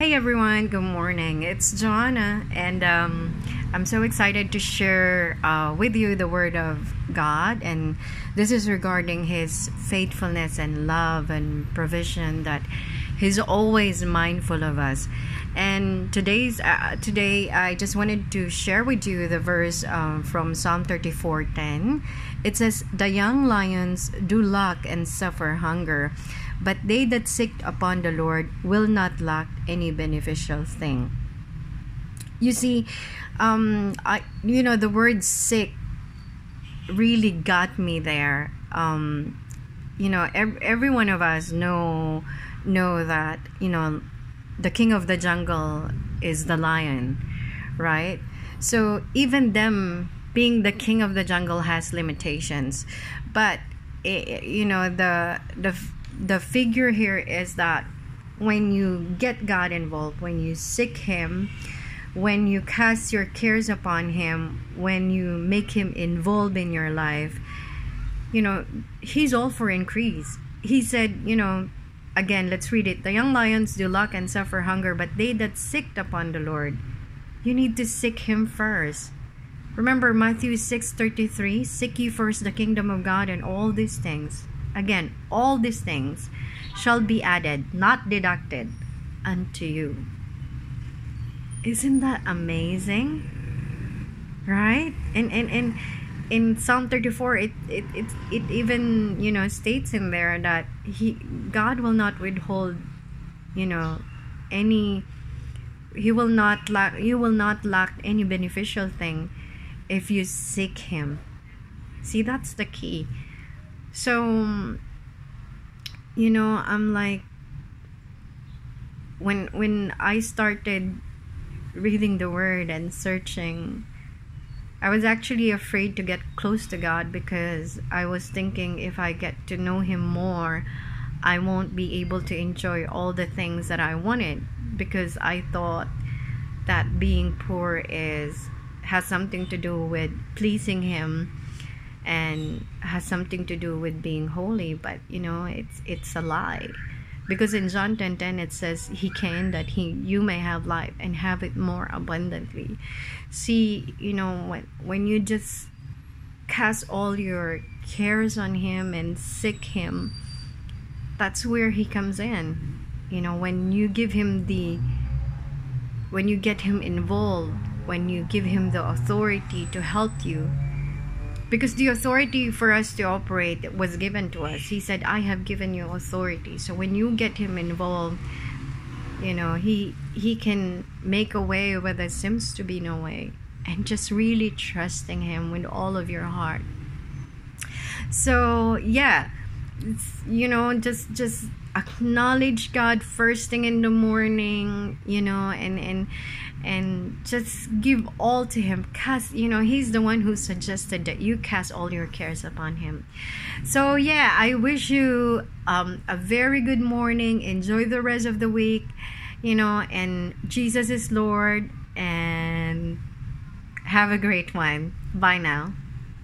Hey everyone, good morning. It's Joanna, and um, I'm so excited to share uh, with you the Word of God. And this is regarding His faithfulness and love and provision that He's always mindful of us. And today's uh, today, I just wanted to share with you the verse um, from Psalm 34:10. It says, "The young lions do lack and suffer hunger." But they that seek upon the Lord will not lack any beneficial thing. You see, um, I you know the word sick really got me there. Um, you know, every, every one of us know know that you know the king of the jungle is the lion, right? So even them being the king of the jungle has limitations, but it, you know the the the figure here is that when you get God involved, when you seek Him, when you cast your cares upon Him, when you make Him involved in your life, you know, He's all for increase. He said, you know, again, let's read it. The young lions do lack and suffer hunger, but they that seek upon the Lord, you need to seek Him first. Remember Matthew 6:33, seek ye first the kingdom of God and all these things Again, all these things shall be added, not deducted, unto you. Isn't that amazing? Right? And and and in Psalm 34 it, it it it even, you know, states in there that he God will not withhold, you know, any he will not lack you will not lack any beneficial thing if you seek him. See, that's the key so you know i'm like when when i started reading the word and searching i was actually afraid to get close to god because i was thinking if i get to know him more i won't be able to enjoy all the things that i wanted because i thought that being poor is has something to do with pleasing him and has something to do with being holy but you know it's it's a lie. Because in John 10:10 10, 10, it says he came that he you may have life and have it more abundantly. See you know when when you just cast all your cares on him and seek him that's where he comes in. You know when you give him the when you get him involved when you give him the authority to help you because the authority for us to operate was given to us. He said i have given you authority. So when you get him involved you know he he can make a way where there seems to be no way. And just really trusting him with all of your heart. So yeah you know just just acknowledge god first thing in the morning you know and and and just give all to him. Cast you know he's the one who suggested that you cast all your cares upon him. So yeah i wish you um, a very good morning. Enjoy the rest of the week you know and jesus is lord and have a great one. Bye now